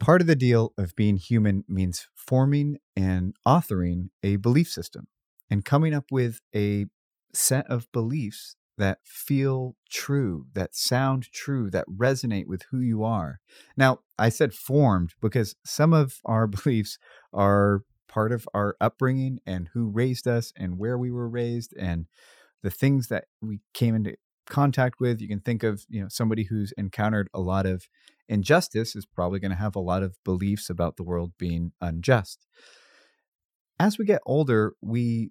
Part of the deal of being human means forming and authoring a belief system and coming up with a set of beliefs that feel true, that sound true, that resonate with who you are. Now, I said formed because some of our beliefs are part of our upbringing and who raised us and where we were raised and the things that we came into contact with. You can think of, you know, somebody who's encountered a lot of injustice is probably going to have a lot of beliefs about the world being unjust. As we get older, we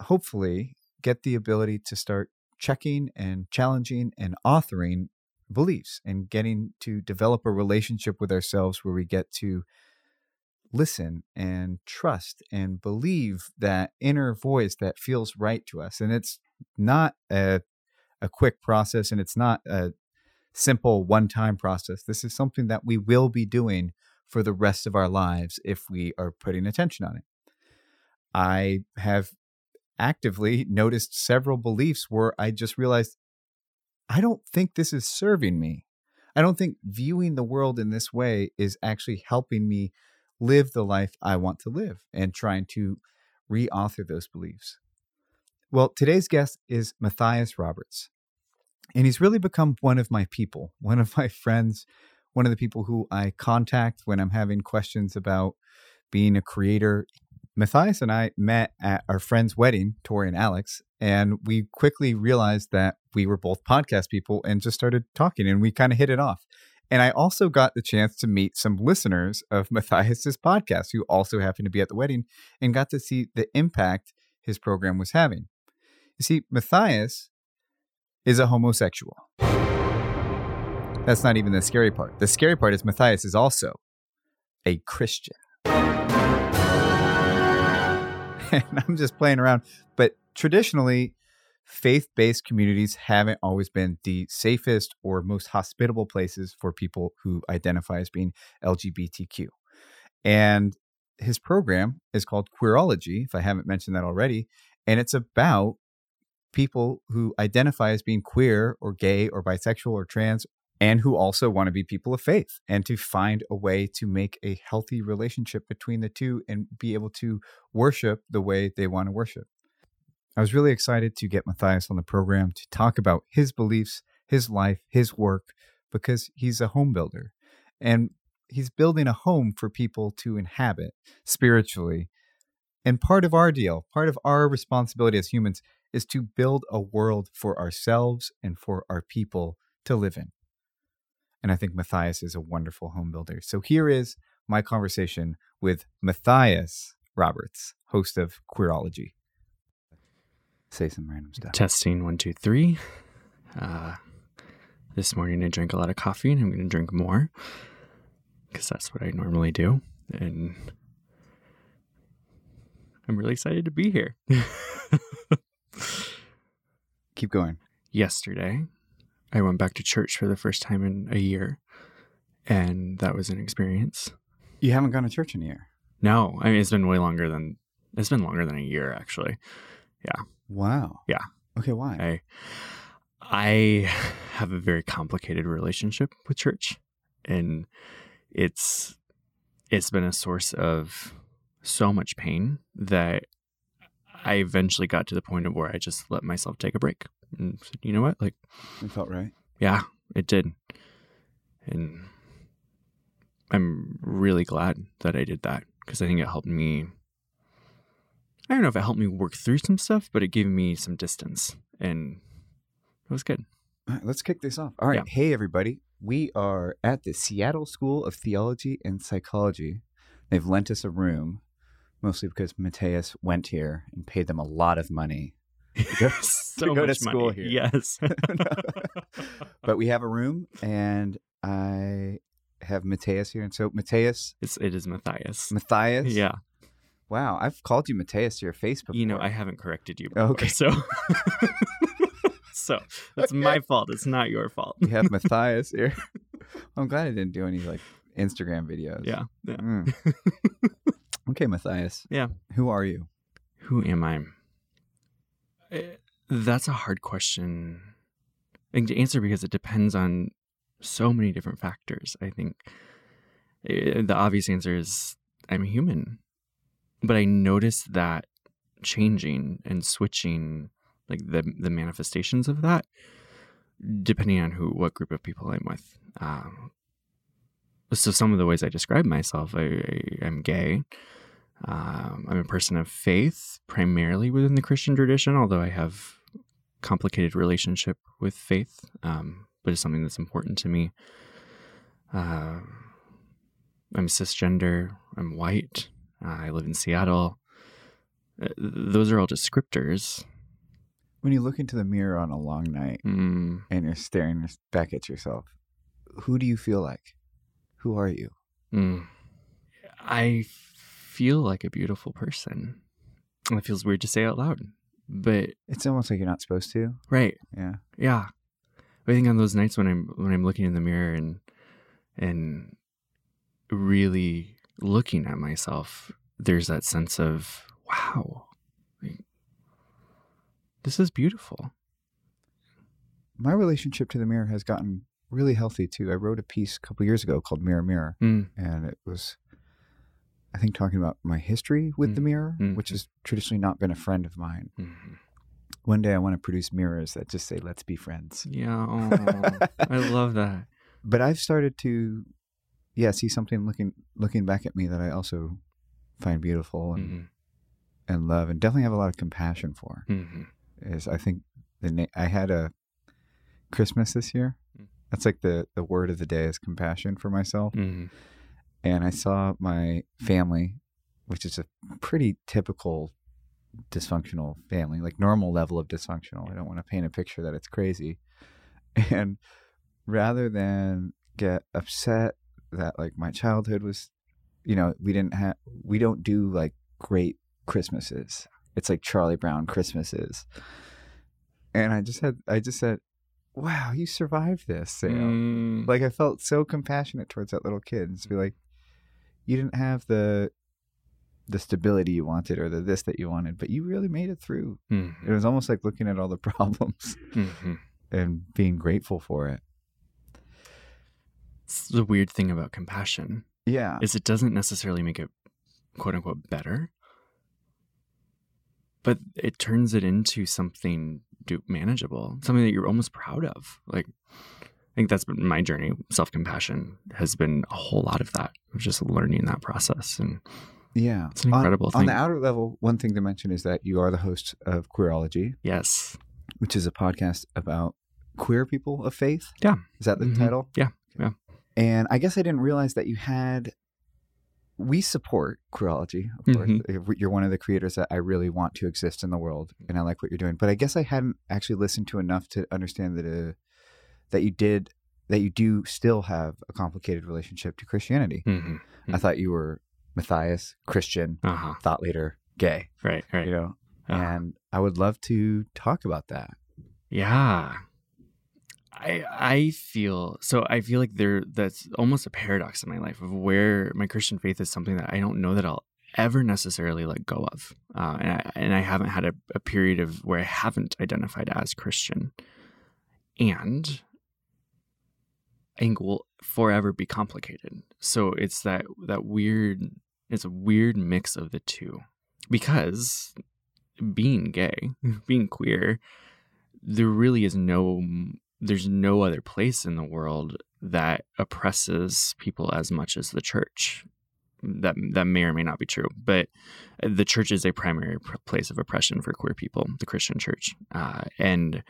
hopefully get the ability to start checking and challenging and authoring beliefs and getting to develop a relationship with ourselves where we get to listen and trust and believe that inner voice that feels right to us. And it's not a, a quick process and it's not a simple one time process. This is something that we will be doing for the rest of our lives if we are putting attention on it. I have actively noticed several beliefs where I just realized I don't think this is serving me. I don't think viewing the world in this way is actually helping me live the life I want to live and trying to reauthor those beliefs. Well, today's guest is Matthias Roberts. And he's really become one of my people, one of my friends, one of the people who I contact when I'm having questions about being a creator. Matthias and I met at our friend's wedding, Tori and Alex, and we quickly realized that we were both podcast people and just started talking and we kind of hit it off. And I also got the chance to meet some listeners of Matthias's podcast who also happened to be at the wedding and got to see the impact his program was having. You see, Matthias is a homosexual. That's not even the scary part. The scary part is Matthias is also a Christian. and I'm just playing around. But traditionally, faith based communities haven't always been the safest or most hospitable places for people who identify as being LGBTQ. And his program is called Queerology, if I haven't mentioned that already. And it's about people who identify as being queer or gay or bisexual or trans and who also want to be people of faith and to find a way to make a healthy relationship between the two and be able to worship the way they want to worship. I was really excited to get Matthias on the program to talk about his beliefs, his life, his work, because he's a home builder and he's building a home for people to inhabit spiritually. And part of our deal, part of our responsibility as humans is to build a world for ourselves and for our people to live in. And I think Matthias is a wonderful home builder. So here is my conversation with Matthias Roberts, host of Queerology. Say some random stuff. Testing one, two, three. Uh, this morning I drank a lot of coffee and I'm going to drink more because that's what I normally do. And I'm really excited to be here. Keep going. Yesterday, I went back to church for the first time in a year, and that was an experience. You haven't gone to church in a year. No, I mean it's been way longer than it's been longer than a year actually. Yeah. Wow. Yeah. Okay, why? I I have a very complicated relationship with church and it's it's been a source of so much pain that I eventually got to the point of where I just let myself take a break. And said, you know what? Like it felt right. Yeah, it did. And I'm really glad that I did that because I think it helped me. I don't know if it helped me work through some stuff, but it gave me some distance and it was good. All right, let's kick this off. All right. Yeah. Hey, everybody. We are at the Seattle School of Theology and Psychology. They've lent us a room, mostly because Matthias went here and paid them a lot of money to go, so to, go to school money. here. Yes. but we have a room and I have Matthias here. And so Matthias. It's, it is Matthias. Matthias? Yeah. Wow. I've called you Matthias to your face before. You know, I haven't corrected you before. Okay. So. so that's okay. my fault. It's not your fault. you have Matthias here. I'm glad I didn't do any like Instagram videos. Yeah. yeah. Mm. Okay, Matthias. Yeah. Who are you? Who am I? Eh, that's a hard question to answer because it depends on so many different factors. I think Eh, The obvious answer is I'm human. But I notice that changing and switching like the the manifestations of that depending on who what group of people I'm with. Um, so some of the ways I describe myself, I, I am gay. Um, I'm a person of faith, primarily within the Christian tradition, although I have complicated relationship with faith, um, but it's something that's important to me. Uh, I'm cisgender. I'm white. Uh, I live in Seattle. Uh, those are all descriptors. When you look into the mirror on a long night Mm, and you're staring back at yourself, who do you feel like? Who are you? mm. I feel like a beautiful person. It feels weird to say out loud, but It's almost like you're not supposed to. right, Yeah. yeah. I think on those nights when I'm when I'm looking in the mirror and and really looking at myself, there's that sense of wow, this is beautiful. My relationship to the mirror has gotten really healthy too. I wrote a piece a couple years ago called Mirror Mirror, Mm, and it was, I think, talking about my history with the Mm. mirror, Mm. which has traditionally not been a friend of mine. mhm. One day I want to produce mirrors that just say, let's be friends. Yeah, aw, I love that. But I've started to, yeah, see something looking looking back at me that I also find beautiful and, Mhm, and love and definitely have a lot of compassion for. mhm. Is I think the na- I had a Christmas this year. Mm. That's like the the word of the day is compassion for myself. And I saw my family, which is a pretty typical dysfunctional family, like normal level of dysfunctional. I don't want to paint a picture that it's crazy. And rather than get upset that like my childhood was, you know, we didn't have, we don't do like great Christmases. It's like Charlie Brown Christmases. And I just had, I just said, wow, you survived this, Sam Mm, like I felt so compassionate towards that little kid and just be like, you didn't have the the stability you wanted or the this that you wanted, but you really made it through. It mhm, was almost like looking at all the problems mhm. and being grateful for it. It's the weird thing about compassion Yeah. is it doesn't necessarily make it quote unquote better, but it turns it into something do- manageable, something that you're almost proud of. Like, I think that's been my journey. Self compassion has been a whole lot of that, of just learning that process. And Yeah. it's an On- incredible On, thing. the outer level, one thing to mention is that you are the host of Queerology, yes. which is a podcast about queer people of faith. Yeah. Is that the Mhm. title? Yeah. Yeah. And I guess I didn't realize that you had. We support Queerology, of. Mm-hmm. You're one of the creators that I really want to exist in the world, and I like what you're doing. But I guess I hadn't actually listened to enough to understand that uh, that you did that you do still have a complicated relationship to Christianity. hmm I thought you were Matthias, Christian, Uh huh. thought leader, gay. Right. Right. You know, Uh-huh. and I would love to talk about that. Yeah. I I feel so I feel like there that's almost a paradox in my life of where my Christian faith is something that I don't know that I'll ever necessarily let go of. Uh, and I and I haven't had a, a period of where I haven't identified as Christian. And Think will forever be complicated. So it's that that weird it's a weird mix of the two. Because being gay, being queer, there really is no there's no other place in the world that oppresses people as much as the church that that may or may not be true but the church is a primary pr- place of oppression for queer people the christian church uh, and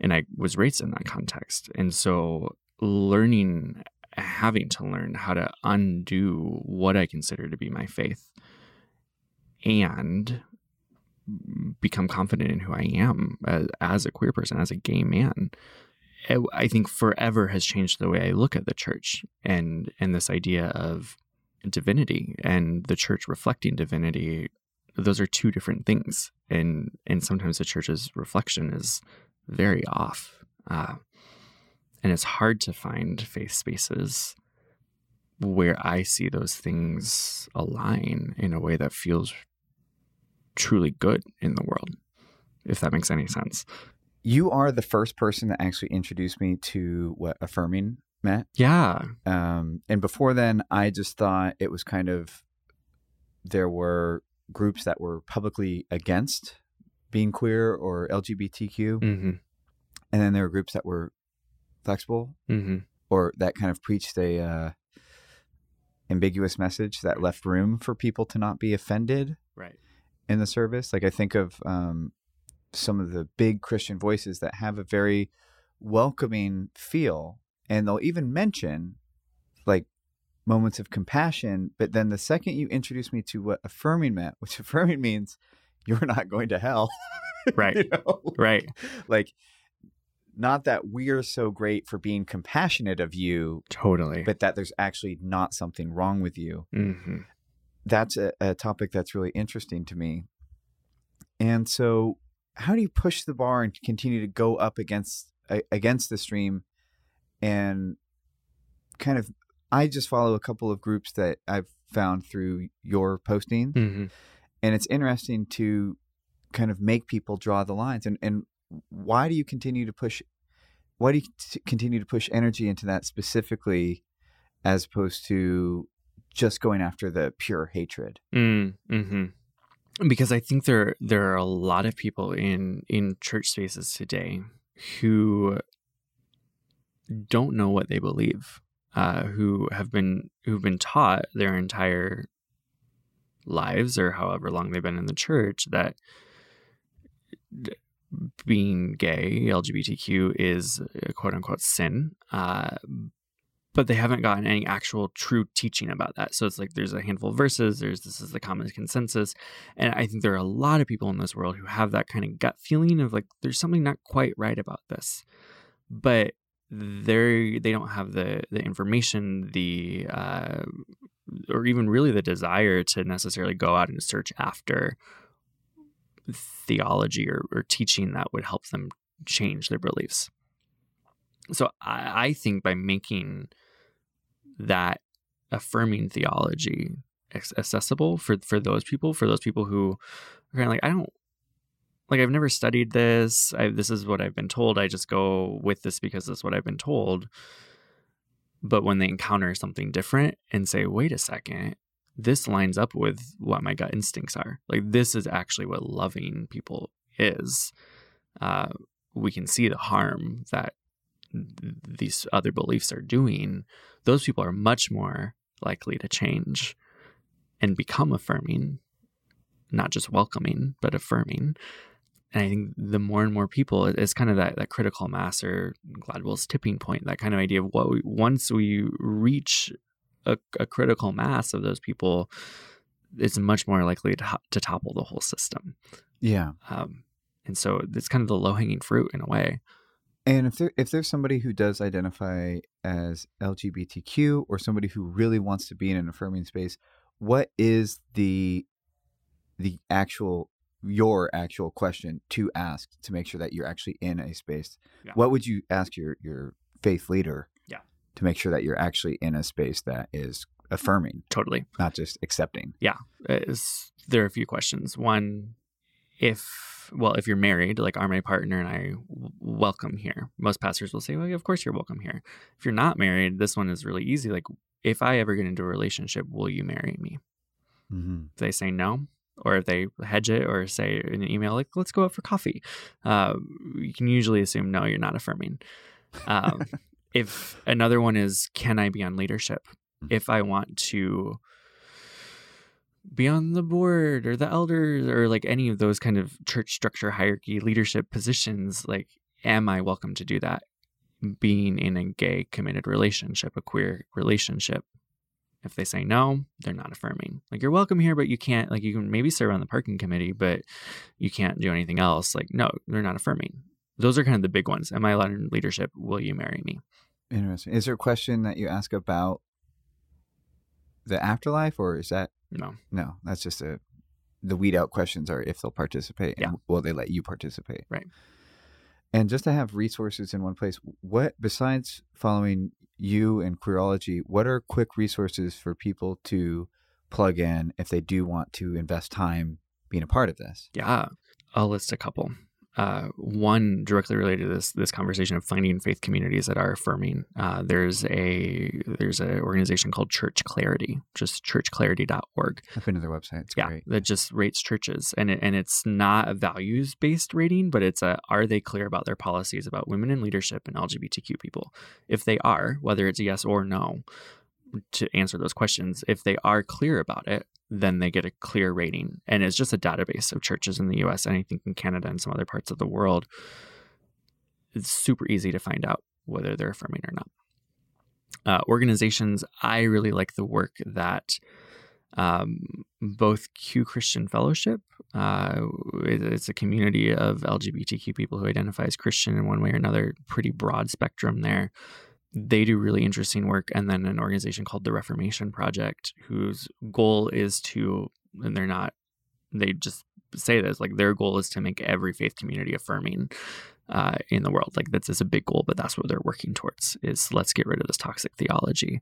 and i was raised in that context and so learning having to learn how to undo what i consider to be my faith and become confident in who I am as, as a queer person, as a gay man, I- think forever has changed the way I look at the church and and this idea of divinity and the church reflecting divinity. Those are two different things, and and sometimes the church's reflection is very off, uh, and it's hard to find faith spaces where I see those things align in a way that feels truly good in the world, if that makes any sense. You are the first person that actually introduced me to what affirming met. Yeah. Um, and before then, I just thought it was kind of there were groups that were publicly against being queer or LGBTQ, Mm-hmm. and then there were groups that were flexible Mm-hmm. or that kind of preached a uh, ambiguous message that left room for people to not be offended Right. in the service. Like I think of um, some of the big Christian voices that have a very welcoming feel, and they'll even mention like moments of compassion. But then the second you introduce me to what affirming meant, which affirming means you're not going to hell, Right. you know? Right. Like not that we're so great for being compassionate of you, Totally. but that there's actually not something wrong with you mm-hmm. that's a, a topic that's really interesting to me. And so, how do you push the bar and continue to go up against against the stream? And kind of, I just follow a couple of groups that I've found through your posting, Mm-hmm. and it's interesting to kind of make people draw the lines. And and why do you continue to push? Why do you continue to push energy into that specifically, as opposed to just going after the pure hatred? Mm-hmm. Because I think there there are a lot of people in in church spaces today who don't know what they believe, uh, who have been who've been taught their entire lives or however long they've been in the church that being gay LGBTQ is a quote unquote sin. Uh, but they haven't gotten any actual true teaching about that. So it's like there's a handful of verses, there's this is the common consensus. And I think there are a lot of people in this world who have that kind of gut feeling of like there's something not quite right about this. But they they don't have the the information, the uh, or even really the desire to necessarily go out and search after theology or, or teaching that would help them change their beliefs. So I, I think by making that affirming theology accessible for for those people, for those people who are kind of like, I don't like I've never studied this. I, this is what I've been told. I just go with this because that's what I've been told. But when they encounter something different and say, wait a second, this lines up with what my gut instincts are. Like this is actually what loving people is. Uh, we can see the harm that th- these other beliefs are doing. Those people are much more likely to change and become affirming, not just welcoming, but affirming. And I think the more and more people, it's kind of that, that critical mass or Gladwell's tipping point, that kind of idea of what we, once we reach a, a critical mass of those people, it's much more likely to, to topple the whole system. Yeah. Um, and so it's kind of the low hanging fruit in a way. And if there if there's somebody who does identify as LGBTQ or somebody who really wants to be in an affirming space, what is the the actual your actual question to ask to make sure that you're actually in a space? Yeah. What would you ask your your faith leader? Yeah. To make sure that you're actually in a space that is affirming, Totally. not just accepting. is there are a few questions. One, if well, if you're married, like are my partner and I welcome here? Most pastors will say, well, of course you're welcome here. If you're not married, this one is really easy. Like, if I ever get into a relationship, will you marry me? Mm-hmm. If they say no, or if they hedge it or say in an email like, let's go out for coffee, uh, you can usually assume no, you're not affirming. Um, if another one is, can I be on leadership? Mm-hmm. If I want to be on the board or the elders or like any of those kind of church structure hierarchy leadership positions like am i welcome to do that? Being in a gay committed relationship a queer relationship if they say no they're not affirming. Like you're welcome here but you can't like you can maybe serve on the parking committee but you can't do anything else. Like no they're not affirming. Those are kind of the big ones. Am i allowed in leadership? Will you marry me Interesting. Is there a question that you ask about the afterlife, or is that no no? That's just a the weed out questions are if they'll participate and Yeah. will they let you participate? Right. And just to have resources in one place, what besides following you and Queerology, what are quick resources for people to plug in if they do want to invest time being a part of this? Yeah, I'll list a couple. Uh, one directly related to this this conversation of finding faith communities that are affirming. Uh, there's a there's an organization called Church Clarity, just churchclarity.org. I've been to their website. It's yeah, great. that just rates churches, and it, and it's not a values based rating, but it's a are they clear about their policies about women in leadership and LGBTQ people? If they are, whether it's yes or no, to answer those questions, if they are clear about it, then they get a clear rating. And it's just a database of churches in the US and I think in Canada and some other parts of the world. It's super easy to find out whether they're affirming or not. Uh, organizations, I really like the work that um, both Q Christian Fellowship, uh, it's a community of LGBTQ people who identify as Christian in one way or another, pretty broad spectrum there they do really interesting work and then an organization called the reformation project whose goal is to and they're not they just say this like their goal is to make every faith community affirming uh, in the world. Like that's is a big goal but that's what they're working towards is let's get rid of this toxic theology.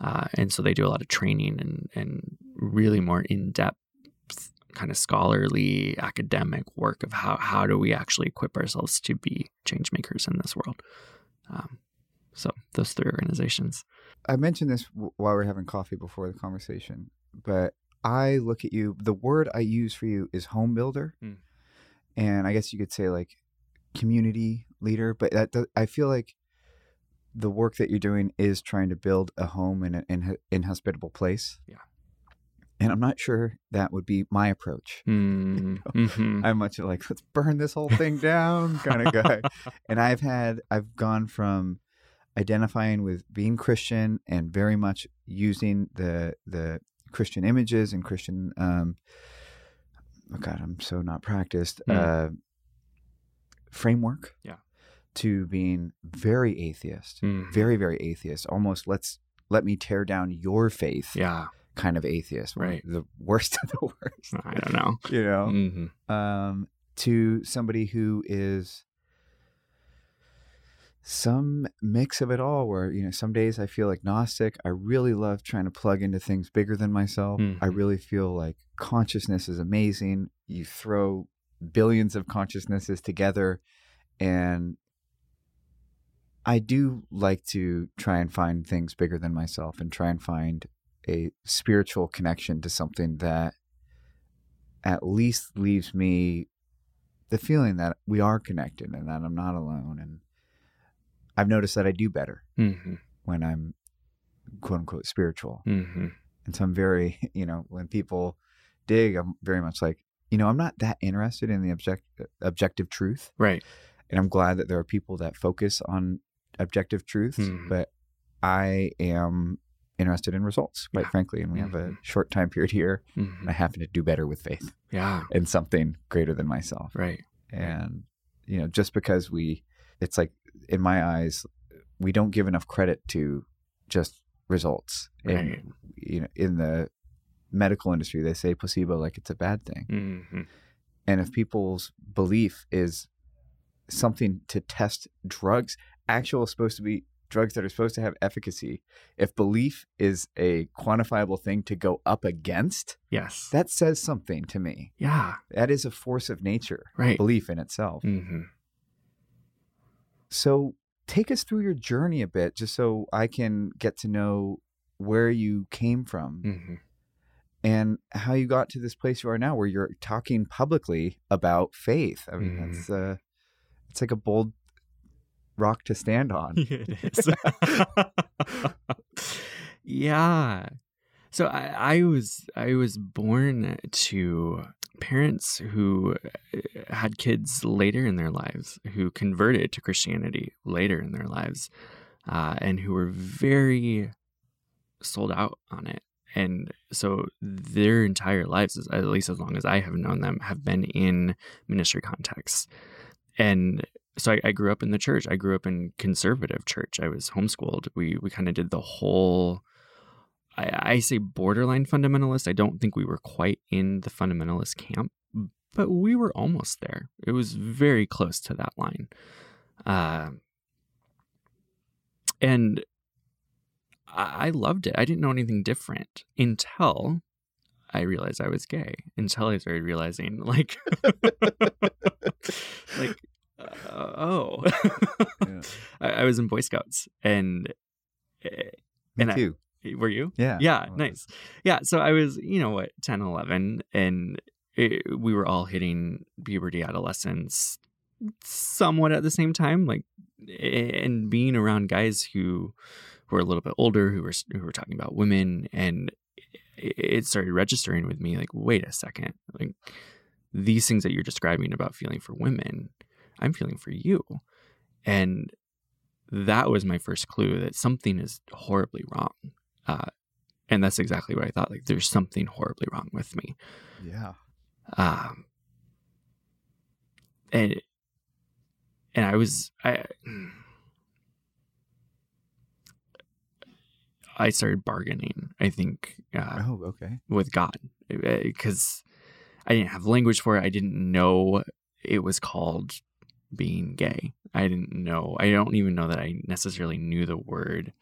Uh, and so they do a lot of training and and really more in-depth kind of scholarly academic work of how how do we actually equip ourselves to be change makers in this world. Um, so those three organizations. I mentioned this while we are having coffee before the conversation, but I look at you. The word I use for you is home builder, Mm. and I guess you could say like community leader. But that does, I feel like the work that you're doing is trying to build a home in an in, inhospitable place. Yeah. And I'm not sure that would be my approach. Mm, mhm. I'm much like let's burn this whole thing down kind of guy. and I've had I've gone from identifying with being Christian and very much using the the Christian images and Christian um oh god I'm so not practiced Mm. uh framework Yeah. to being very atheist Mhm. very very atheist almost let's let me tear down your faith yeah, kind of atheist Right. the worst of the worst I don't know. you know Mhm. um, to somebody who is some mix of it all where you know some days i feel agnostic i really love trying to plug into things bigger than myself i Mhm. really feel like consciousness is amazing you throw billions of consciousnesses together and i do like to try and find things bigger than myself and try and find a spiritual connection to something that at least leaves me the feeling that we are connected and that I'm not alone. And I've noticed that I do better Mhm. when I'm quote unquote spiritual. Mhm. And so I'm very, you know, when people dig, I'm very much like, you know, I'm not that interested in the object objective truth. Right. And I'm glad that there are people that focus on objective truths, Mhm. but I am interested in results, quite Yeah. frankly. And we have a Mhm. short time period here, Mhm. and I happen to do better with faith Yeah. and something greater than myself. Right. and you know just because we it's like in my eyes we don't give enough credit to just results Right. and you know in the medical industry they say placebo like it's a bad thing Mhm. and if people's belief is something to test drugs actual supposed to be drugs that are supposed to have efficacy if belief is a quantifiable thing to go up against Yes. that says something to me yeah. that is a force of nature Right. belief in itself hmm So take us through your journey a bit, just so I can get to know where you came from hmm and how you got to this place you are now, where you're talking publicly about faith. I mean, Mhm. that's uh, it's like a bold rock to stand on. it is. yeah. So I, I was I was born to parents who uh, had kids later in their lives who converted to Christianity later in their lives, uh, and who were very sold out on it. And so their entire lives, at least as long as I have known them, have been in ministry contexts. And so I, I grew up in the church. I grew up in conservative church. I was homeschooled. We we kind of did the whole. I, I say borderline fundamentalist. I don't think we were quite in the fundamentalist camp, but we were almost there. It was very close to that line, uh, and I, I loved it. I didn't know anything different until I realized I was gay until I started realizing, like, like, uh, oh, Yeah. I, I was in Boy Scouts, and eh, Me And I- too. Were you? yeah. Yeah, nice. Yeah, so I was, you know what, 10, 11, and it, we were all hitting puberty, adolescence somewhat at the same time, like, and being around guys who were a little bit older, who were who were talking about women, and it it started registering with me, like, wait a second, like these things that you're describing about feeling for women, I'm feeling for you, and that was my first clue that something is horribly wrong. Uh, and that's exactly what I thought. Like, there's something horribly wrong with me. Yeah. Um, and and I was I I started bargaining. I think uh, Oh, okay. with God because I didn't have language for it. I didn't know it was called being gay. I didn't know. I don't even know that I necessarily knew the word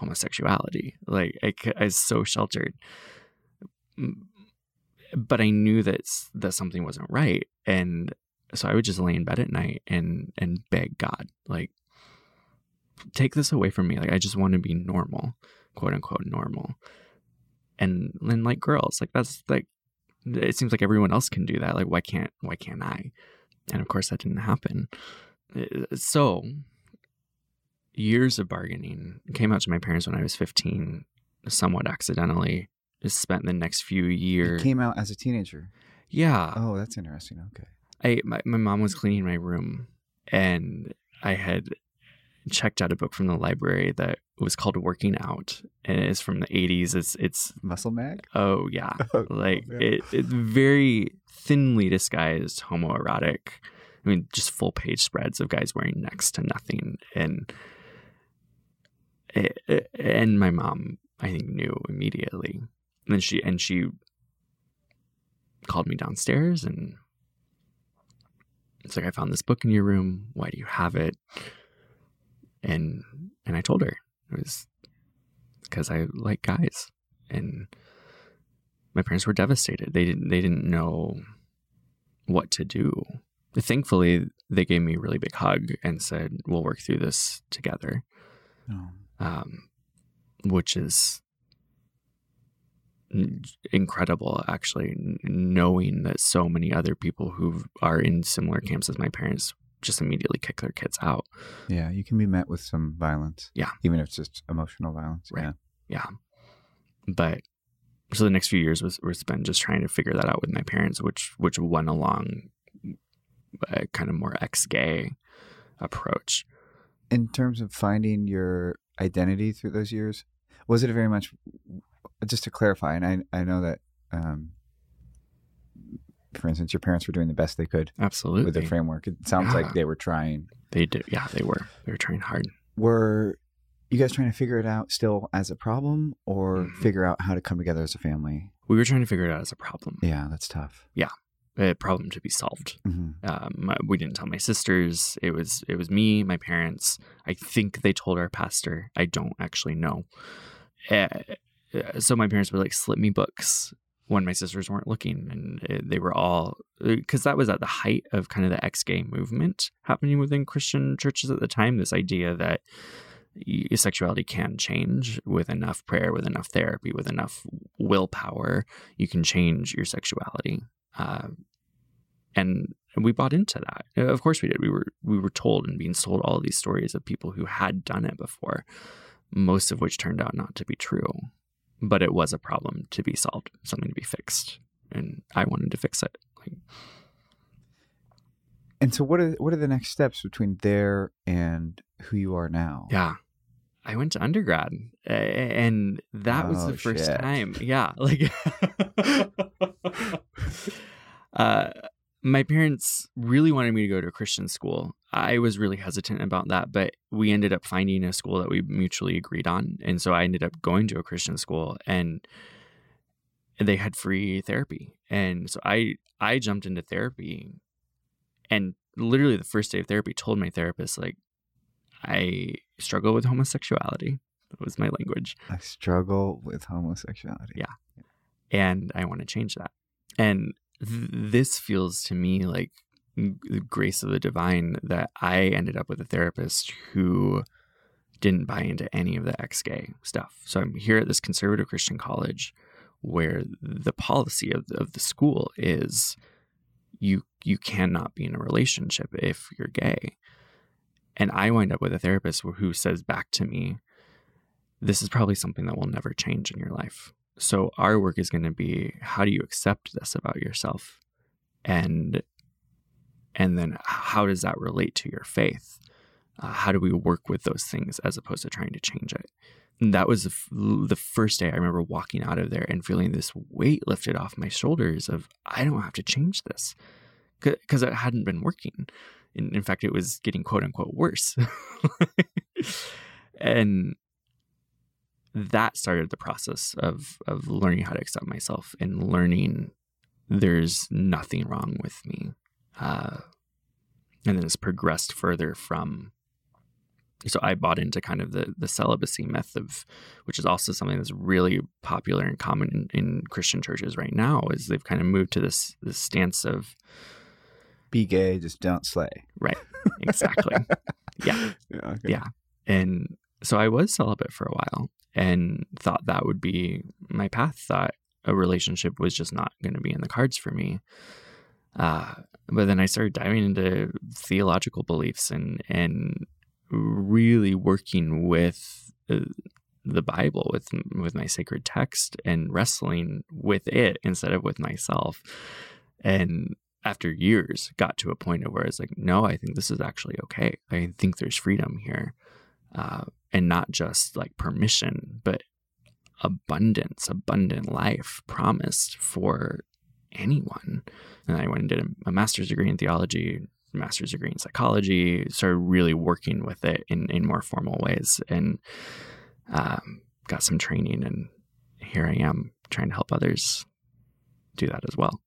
homosexuality. Like I, I was so sheltered, but I knew that that something wasn't right, and so I would just lay in bed at night and and beg God, like, take this away from me. Like I just want to be normal, quote unquote normal. And then like girls like that's like it seems like everyone else can do that. Like why can't why can't i? And of course that didn't happen. Uh, so years of bargaining came out to my parents when i was 15 somewhat accidentally just spent the next few You years came out as a teenager. yeah Oh, that's interesting. Okay. I my, my mom was cleaning my room and I had checked out a book from the library that was called Working Out and it's from the 80s it's it's Muscle mag? oh yeah Oh, like yeah. it, it's very thinly disguised homoerotic i mean just full page spreads of guys wearing next to nothing and and my mom i think knew immediately and then she and she called me downstairs and it's like i found this book in your room why do you have it and and i told her it was because i like guys and my parents were devastated. They didn't they didn't know what to do. Thankfully, they gave me a really big hug and said, "We'll work through this together," Oh. Um, which is incredible. Actually, knowing that so many other people who are in similar camps as my parents just immediately kick their kids out. Yeah, you can be met with some violence. Yeah. Even if it's just emotional violence. Right. Yeah. Yeah. But so the next few years was, was spent just trying to figure that out with my parents, which which went along a kind of more ex gay approach. In terms of finding your identity through those years, was it very much, just to clarify, and I, I know that, um, for instance, your parents were doing the best they could Absolutely. with the framework. It sounds Yeah. like they were trying. They did. Yeah, they were. They were trying hard. Were you guys trying to figure it out still as a problem or Mhm. figure out how to come together as a family? We were trying to figure it out as a problem, Yeah, that's tough. A problem to be solved. hmm Um, we didn't tell my sisters. It was it was me, my parents. I think they told our pastor. I don't actually know. Uh, so my parents would like slip me books when my sisters weren't looking, and uh, they were all because that was at the height of kind of the ex-gay movement happening within Christian churches at the time. This idea that sexuality can change with enough prayer, with enough therapy, with enough willpower. You can change your sexuality. Uh, and we bought into that. Of course we did. We were we were told and being sold all these stories of people who had done it before, most of which turned out not to be true. But it was a problem to be solved, something to be fixed, and I wanted to fix it. Like, And so, what are what are the next steps between there and who you are now? yeah, I went to undergrad, and that was Oh, the first shit. time. Yeah, like, uh, my parents really wanted me to go to a Christian school. I was really hesitant about that, but we ended up finding a school that we mutually agreed on, and so I ended up going to a Christian school, and they had free therapy, and so I I jumped into therapy, and literally the first day of therapy, told my therapist like, I struggle with homosexuality. That was my language. I struggle with homosexuality. Yeah. and I want to change that. And th- this feels to me like the grace of the divine that I ended up with a therapist who didn't buy into any of the ex gay stuff. So I'm here at this conservative Christian college where the policy of the, of the school is you you cannot be in a relationship if you're gay. And I wind up with a therapist who says back to me, this is probably something that will never change in your life. So our work is going to be how do you accept this about yourself? And and then how does that relate to your faith? Uh, how do we work with those things as opposed to trying to change it? And that was the, f- the first day I remember walking out of there and feeling this weight lifted off my shoulders of I don't have to change this because it hadn't been working. In, in fact, it was getting quote unquote worse. and that started the process of of learning how to accept myself and learning there's nothing wrong with me. Uh, and then it's progressed further from so I bought into kind of the the celibacy myth of, which is also something that's really popular and common in, in Christian churches right now. Is they've kind of moved to this this stance of Be gay, just don't slay. right, exactly, yeah, Yeah. okay. yeah, and so I was celibate for a while and thought that would be my path. Thought a relationship was just not going to be in the cards for me. Uh, but then I started diving into theological beliefs and and really working with uh, the Bible, with with my sacred text, and wrestling with it instead of with myself. And after years, got to a point where it's like, no, I think this is actually okay. I think there's freedom here, uh, and not just like permission, but abundance, abundant life promised for anyone. And I went and did a, a master's degree in theology, master's degree in psychology, started really working with it in, in more formal ways and um, got some training. And here I am trying to help others do that as well.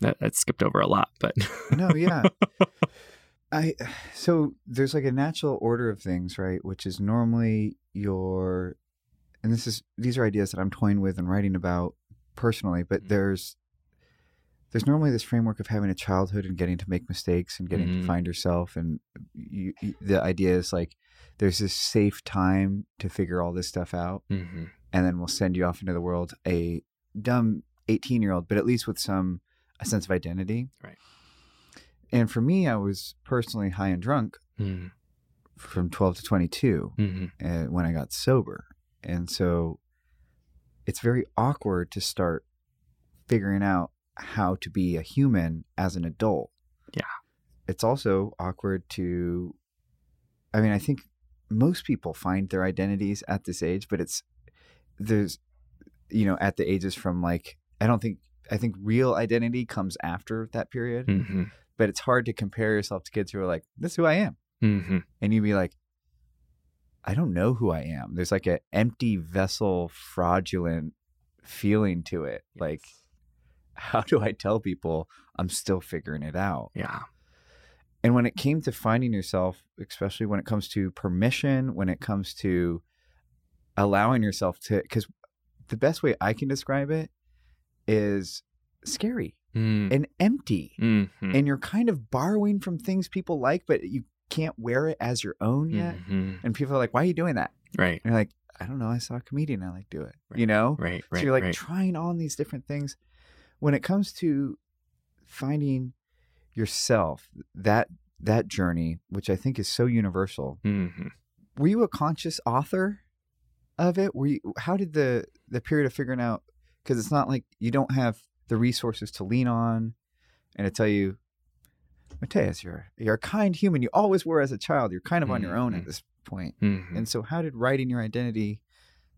That, that skipped over a lot, but No, yeah. I so there's like a natural order of things, right? Which is normally your and this is these are ideas that I'm toying with and writing about personally, but Mhm. there's there's normally this framework of having a childhood and getting to make mistakes and getting Mhm. to find yourself and you, you, the idea is like there's this safe time to figure all this stuff out Mhm. and then we'll send you off into the world a dumb 18 year old but at least with some a sense of identity Right. and for me i was personally high and drunk Mhm. from 12 to 22 Mhm. uh, when i got sober and so it's very awkward to start figuring out how to be a human as an adult Yeah. it's also awkward to i mean i think most people find their identities at this age but it's there's you know at the ages from like i don't think i think real identity comes after that period Mhm. but it's hard to compare yourself to kids who are like this is who i am Mhm. and you'd be like i don't know who i am there's like an empty vessel fraudulent feeling to it like how do i tell people i'm still figuring it out Yeah. and when it came to finding yourself especially when it comes to permission when it comes to allowing yourself to because the best way i can describe it is scary Mm. and empty Mhm. and you're kind of borrowing from things people like but you can't wear it as your own yet Mhm. and people are like why are you doing that Right. and you're like i don't know i saw a comedian i like do it Right. you know Right. Right. so you're like right. trying on these different things when it comes to finding yourself that that journey which i think is so universal Mhm. were you a conscious author of it were you how did the the period of figuring out because it's not like you don't have the resources to lean on and to tell you Mateus, you're you're a kind human. You always were as a child. You're kind of on your own at Mhm. this point. Mhm. And so, how did writing your identity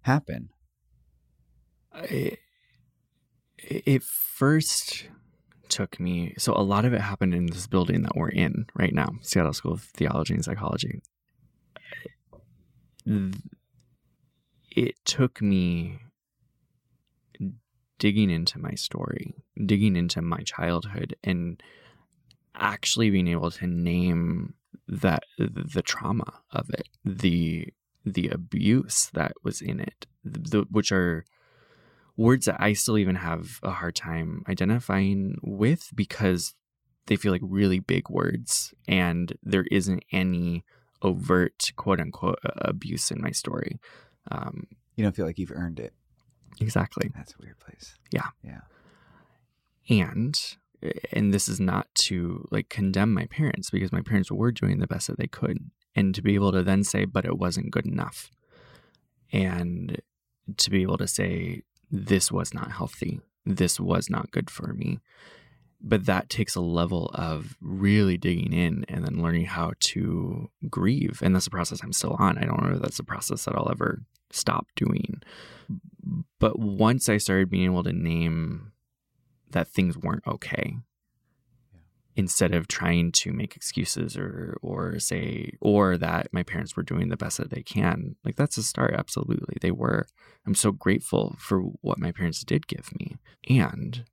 happen? it, it first took me so a lot of it happened in this building that we're in right now seattle school of theology and psychology it took me digging into my story digging into my childhood and actually being able to name that the trauma of it the the abuse that was in it the, which are words that I still even have a hard time identifying with because they feel like really big words and there isn't any overt quote unquote abuse in my story. Um, You don't feel like you've earned it. Exactly. That's a weird place. Yeah. Yeah. And and this is not to like condemn my parents because my parents were doing the best that they could and to be able to then say but it wasn't good enough and to be able to say this was not healthy this was not good for me but that takes a level of really digging in and then learning how to grieve and that's a process i'm still on i don't know if that's a process that i'll ever stop doing but once i started being able to name that things weren't okay instead of trying to make excuses or or say or that my parents were doing the best that they can like that's a start absolutely. They were. I'm so grateful for what my parents did give me and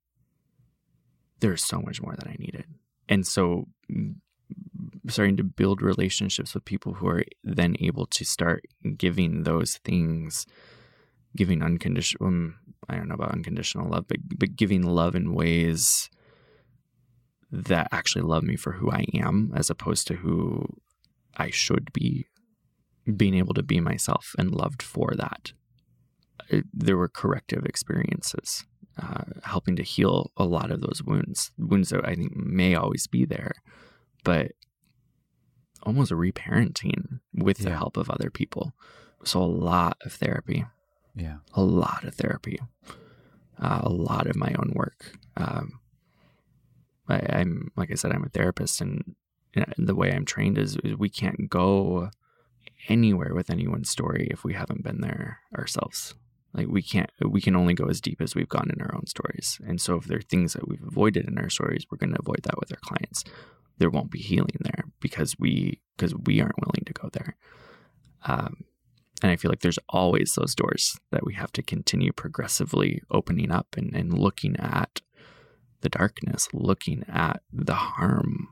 there's so much more that i needed. And so starting to build relationships with people who are then able to start giving those things giving unconditional um, i don't know about unconditional love but, but giving love in ways that actually love me for who I am as opposed to who I should be, being able to be myself and loved for that. It, there were corrective experiences, uh, helping to heal a lot of those wounds, wounds that I think may always be there, but almost a reparenting with the help of other people. So a lot of therapy Yeah. a lot of therapy, uh, a lot of my own work. Um, I, I'm like I said, I'm a therapist, and the way I'm trained is, is we can't go anywhere with anyone's story if we haven't been there ourselves. Like we can't, we can only go as deep as we've gone in our own stories. And so, if there are things that we've avoided in our stories, we're going to avoid that with our clients. There won't be healing there because we because we aren't willing to go there. Um, and I feel like there's always those doors that we have to continue progressively opening up and, and looking at the darkness, looking at the harm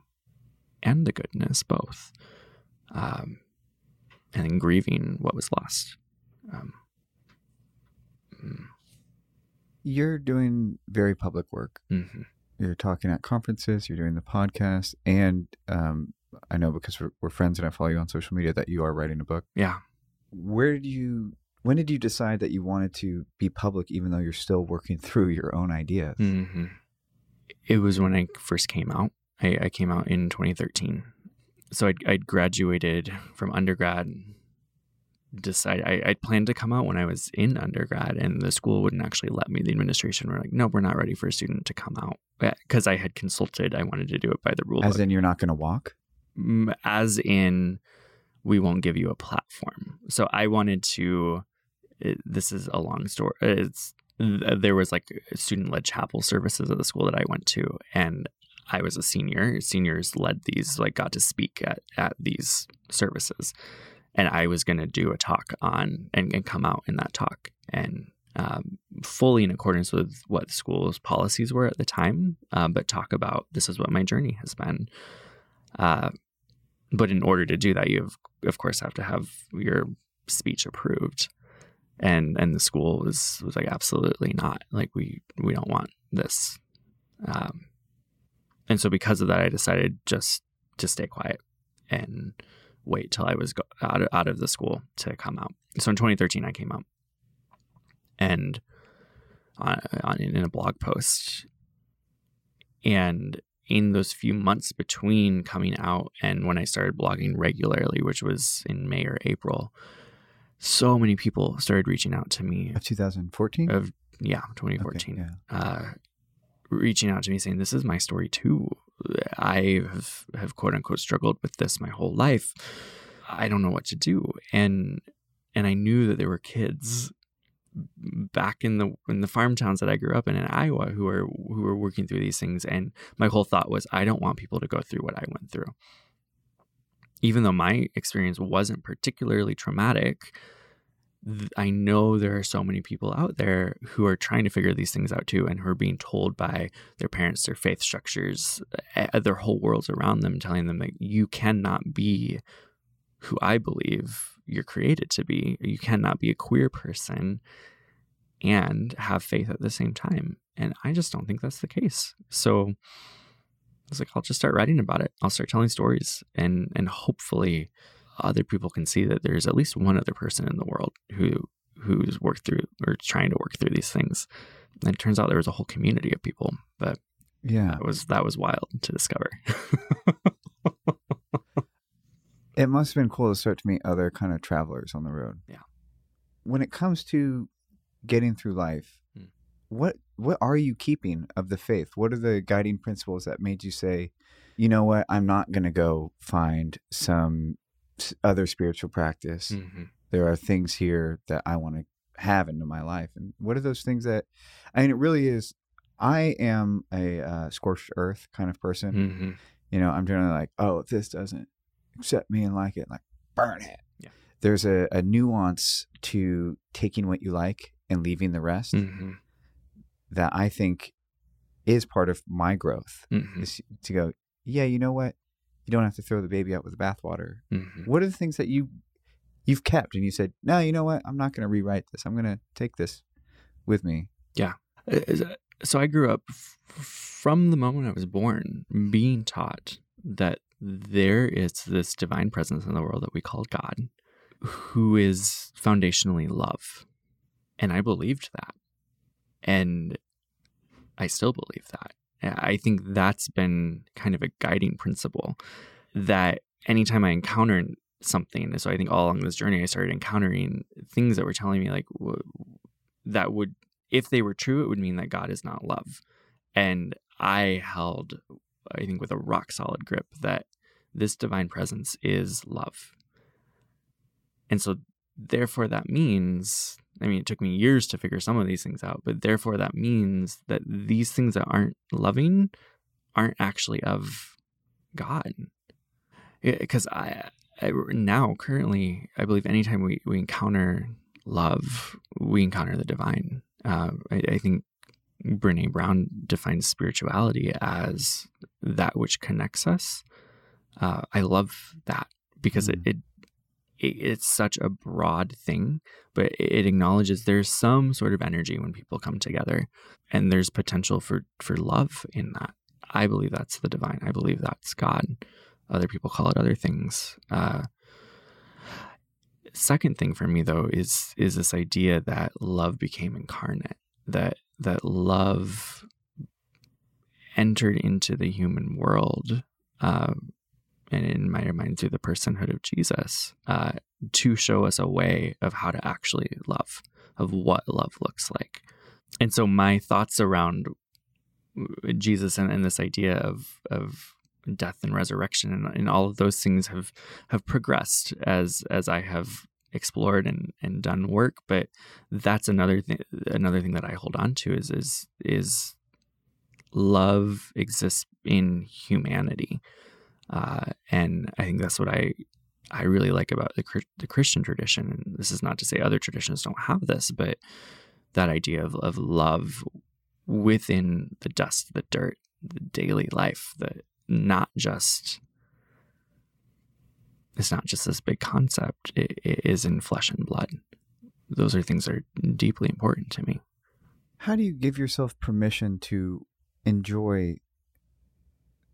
and the goodness both, um, and then grieving what was lost. Um, mm, You're doing very public work. mhm. You're talking at conferences, you're doing the podcast, and um, I know because we're, we're friends and I follow you on social media that you are writing a book. Yeah. Where did you, when did you decide that you wanted to be public even though you're still working through your own ideas? hmm It was when I first came out. I, I came out in 2013. So I'd, I'd graduated from undergrad. Decided I, I'd planned to come out when I was in undergrad, and the school wouldn't actually let me. The administration were like, "No, we're not ready for a student to come out." Because I had consulted, I wanted to do it by the rule As book in, you're not going to walk? As in we won't give you a platform. So i wanted to it, this is a long story it's there was like student-led chapel services at the school that i went to and i was a senior. Seniors led these like got to speak at, at these services. And i was going to do a talk on and, and come out in that talk. And um, fully in accordance with what the school's policies were at the time uh, but talk about this is what my journey has been. Uh, but in order to do that, you have, of course have to have your speech approved, and and the school was was like absolutely not. Like we we don't want this, um, and so because of that, I decided just to stay quiet and wait till I was go- out of, out of the school to come out. So in 2013, I came out, and on, on in a blog post, and in those few months between coming out and when I started blogging regularly, which was in May or April, so many people started reaching out to me. Of 2014? Of yeah, Okay, 2014, yeah. uh, reaching out to me saying, "This is my story too. I have have quote unquote struggled with this my whole life. I don't know what to do." And and I knew that there were kids back in the in the farm towns that I grew up in in Iowa who are who were working through these things and my whole thought was I don't want people to go through what I went through. Even though my experience wasn't particularly traumatic, th- I know there are so many people out there who are trying to figure these things out too and who are being told by their parents, their faith structures, eh, their whole worlds around them telling them that you cannot be who I believe you're created to be. You cannot be a queer person and have faith at the same time. And I just don't think that's the case. So I was like, I'll just start writing about it. I'll start telling stories and and hopefully other people can see that there's at least one other person in the world who who's worked through or trying to work through these things. And it turns out there was a whole community of people. But Yeah. that was that was wild to discover. It must have been cool to start to meet other kind of travelers on the road. Yeah. When it comes to getting through life, Hmm. what what are you keeping of the faith? What are the guiding principles that made you say, you know what, I'm not going to go find some other spiritual practice. Mhm. There are things here that I want to have into my life. And what are those things that I mean it really is I am a uh, scorched earth kind of person Mhm. you know i'm generally like oh if this doesn't accept me and like it like burn it Yeah. there's a, a nuance to taking what you like and leaving the rest Mhm. that i think is part of my growth Mhm. is to go yeah you know what you don't have to throw the baby out with the bathwater Mhm. what are the things that you you've kept and you said no you know what i'm not going to rewrite this i'm going to take this with me Yeah. So I grew up f- from the moment I was born being taught that there is this divine presence in the world that we call God, who is foundationally love. And I believed that. And I still believe that. I think that's been kind of a guiding principle that anytime I encounter something, so I think all along this journey, I started encountering things that were telling me like that would if they were true, it would mean that God is not love. And I held, I think, with a rock solid grip that this divine presence is love. And so, therefore, that means, I mean, it took me years to figure some of these things out, but therefore, that means that these things that aren't loving aren't actually of God. Because I, I, now, currently, I believe anytime we, we encounter love, we encounter the divine. Uh, I, I think Brene Brown defines spirituality as that which connects us. Uh, I love that because Mm. it, it, it it's such a broad thing, but it, it acknowledges there's some sort of energy when people come together, and there's potential for for love in that. I believe that's the divine. I believe that's God. Other people call it other things. Uh, second thing for me though is is this idea that love became incarnate that that love entered into the human world uh, and in my mind through the personhood of jesus uh, to show us a way of how to actually love of what love looks like. And so my thoughts around jesus and, and this idea of of death and resurrection and, and all of those things have have progressed as as I have explored and, and done work. But that's another thing another thing that I hold on to is is is love exists in humanity, uh, and I think that's what I I really like about the the Christian tradition. And this is not to say other traditions don't have this, but that idea of, of love within the dust, the dirt, the daily life, the not just it's not just this big concept it, it is in flesh and blood. Those are things that are deeply important to me. How do you give yourself permission to enjoy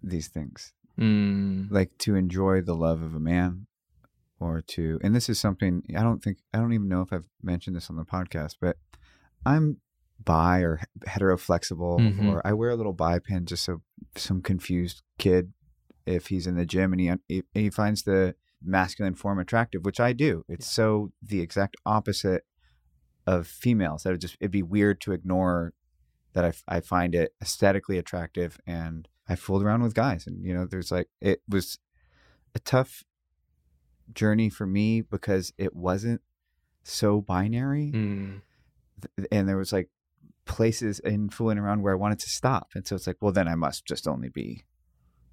these things? Mm, like to enjoy the love of a man or to and this is something i don't think i don't even know if i've mentioned this on the podcast but i'm bi or heteroflexible Mhm. or i wear a little bi pin just so some confused kid if he's in the gym and he he, he finds the masculine form attractive which i do. It's so the exact opposite of females that would just it'd be weird to ignore that I, I find it aesthetically attractive and I fooled around with guys and you know there's like it was a tough journey for me because it wasn't so binary. Mm, and there was like places in fooling around where I wanted to stop. And so it's like well then I must just only be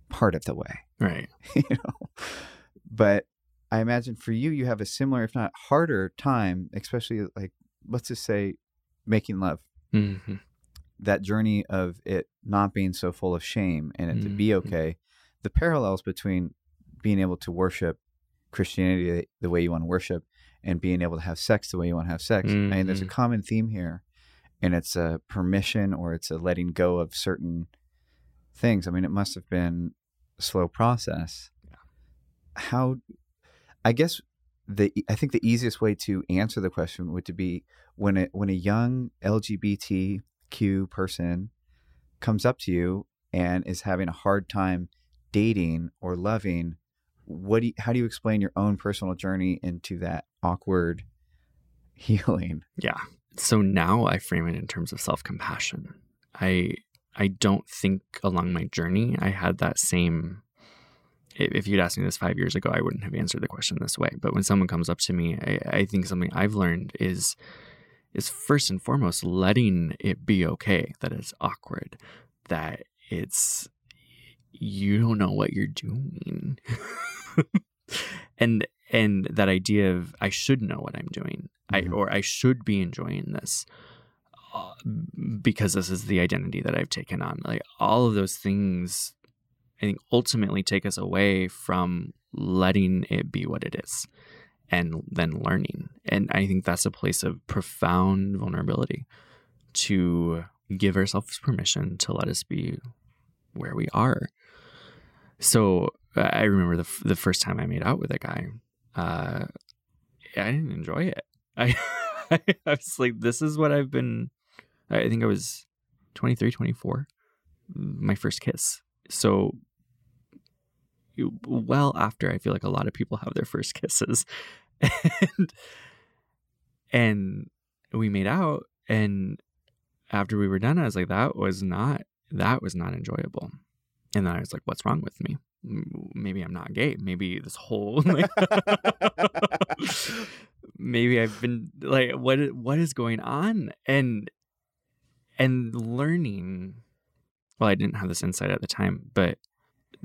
part of the way. Right. You know but I imagine for you you have a similar if not harder time especially like let's just say making love Mhm. that journey of it not being so full of shame and it to be Mhm. okay, the parallels between being able to worship Christianity the- way you want to worship and being able to have sex the way you want to have sex. I mean, there's a Mhm. common theme here. and it's a permission or it's a letting go of certain things. I mean, it must have been a slow process. How, I guess the I think the easiest way to answer the question would to be when it when a young LGBTQ person comes up to you and is having a hard time dating or loving, what do you, how do you explain your own personal journey into that awkward healing? Yeah. So now I frame it in terms of self-compassion. I I don't think along my journey I had that same if you'd asked me this five years ago, I wouldn't have answered the question this way. But when someone comes up to me, I, I, think something I've learned is is first and foremost letting it be okay that it's awkward, that it's you don't know what you're doing, and and that idea of I should know what I'm doing, mm-hmm. I or I should be enjoying this. Uh, because this is the identity that I've taken on. Like all of those things I think ultimately take us away from letting it be what it is and then learning. And I think that's a place of profound vulnerability to give ourselves permission to let us be where we are. So I remember the, the first time I made out with a guy, uh, I didn't enjoy it. I, I was like, this is what I've been, I think I was 23, 24, my first kiss so well after I feel like a lot of people have their first kisses. and and we made out and after we were done I was like that was not that was not enjoyable. And then I was like what's wrong with me? Maybe I'm not gay. Maybe this whole like maybe I've been like what what is going on? And and learning well, I didn't have this insight at the time, but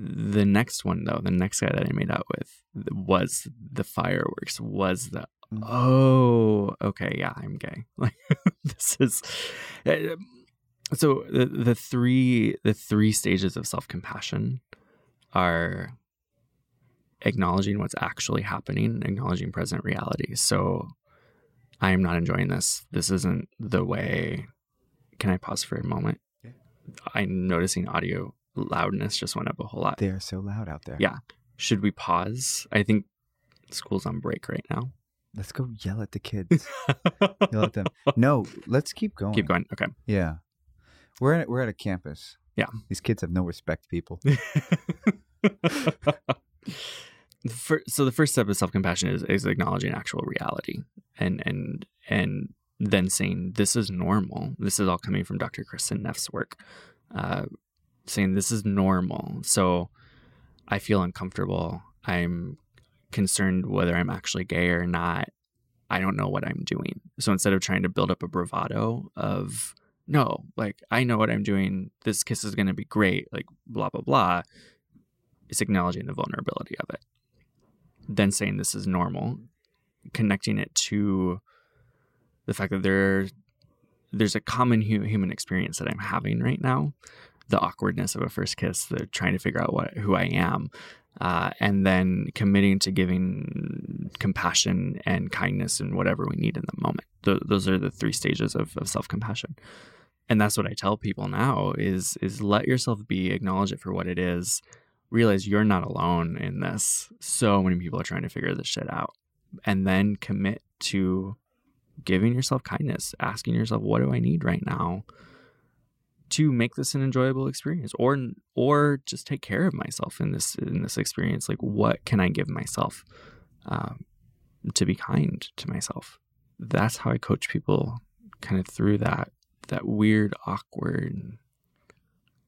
the next one though, the next guy that I made out with was the fireworks, was the mm. oh, okay, yeah, I'm gay. Like this is eh, so the the three the three stages of self-compassion are acknowledging what's actually happening, acknowledging present reality. So I am not enjoying this. This isn't the way. Can I pause for a moment? I'm noticing audio loudness just went up a whole lot. They are so loud out there. Yeah. Should we pause? I think school's on break right now. Let's go yell at the kids. yell at them. No, let's keep going. Keep going. Okay. Yeah. We're at we're at a campus. Yeah. These kids have no respect, people. so the first step of self-compassion is, is acknowledging actual reality and and and then saying this is normal. This is all coming from Dr. Kristin Neff's work. Uh, saying this is normal. So I feel uncomfortable. I'm concerned whether I'm actually gay or not. I don't know what I'm doing. So instead of trying to build up a bravado of, no, like, I know what I'm doing. This kiss is going to be great, like, blah, blah, blah, it's acknowledging the vulnerability of it. Then saying this is normal, connecting it to the fact that there, there's a common hu- human experience that I'm having right now the awkwardness of a first kiss, the trying to figure out what who I am, uh, and then committing to giving compassion and kindness and whatever we need in the moment. Th- those are the three stages of, of self compassion, and that's what I tell people now: is is let yourself be, acknowledge it for what it is, realize you're not alone in this. So many people are trying to figure this shit out, and then commit to giving yourself kindness, asking yourself, what do I need right now? To make this an enjoyable experience or or just take care of myself in this in this experience like what can i give myself um, to be kind to myself? That's how i coach people kind of through that that weird awkward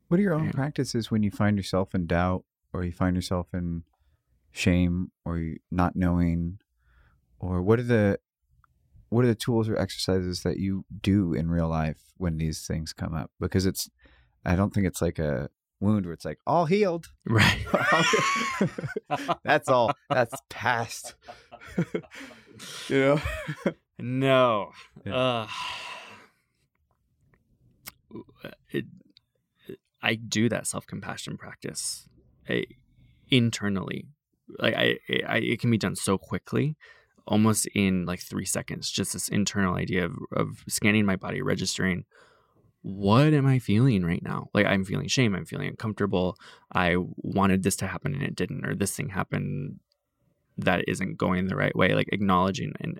what are your own practices when you find yourself in doubt or you find yourself in shame or not knowing or what are the what are the tools or exercises that you do in real life when these things come up? Because it's, I don't think it's like a wound where it's like all healed. Right. that's all. That's past. you know? No. Yeah. Uh, it, I do that self compassion practice I, internally. Like I, I, it can be done so quickly almost in like three seconds, just this internal idea of, of scanning my body, registering what am I feeling right now? Like I'm feeling shame, I'm feeling uncomfortable. I wanted this to happen and it didn't, or this thing happened that isn't going the right way. Like acknowledging and,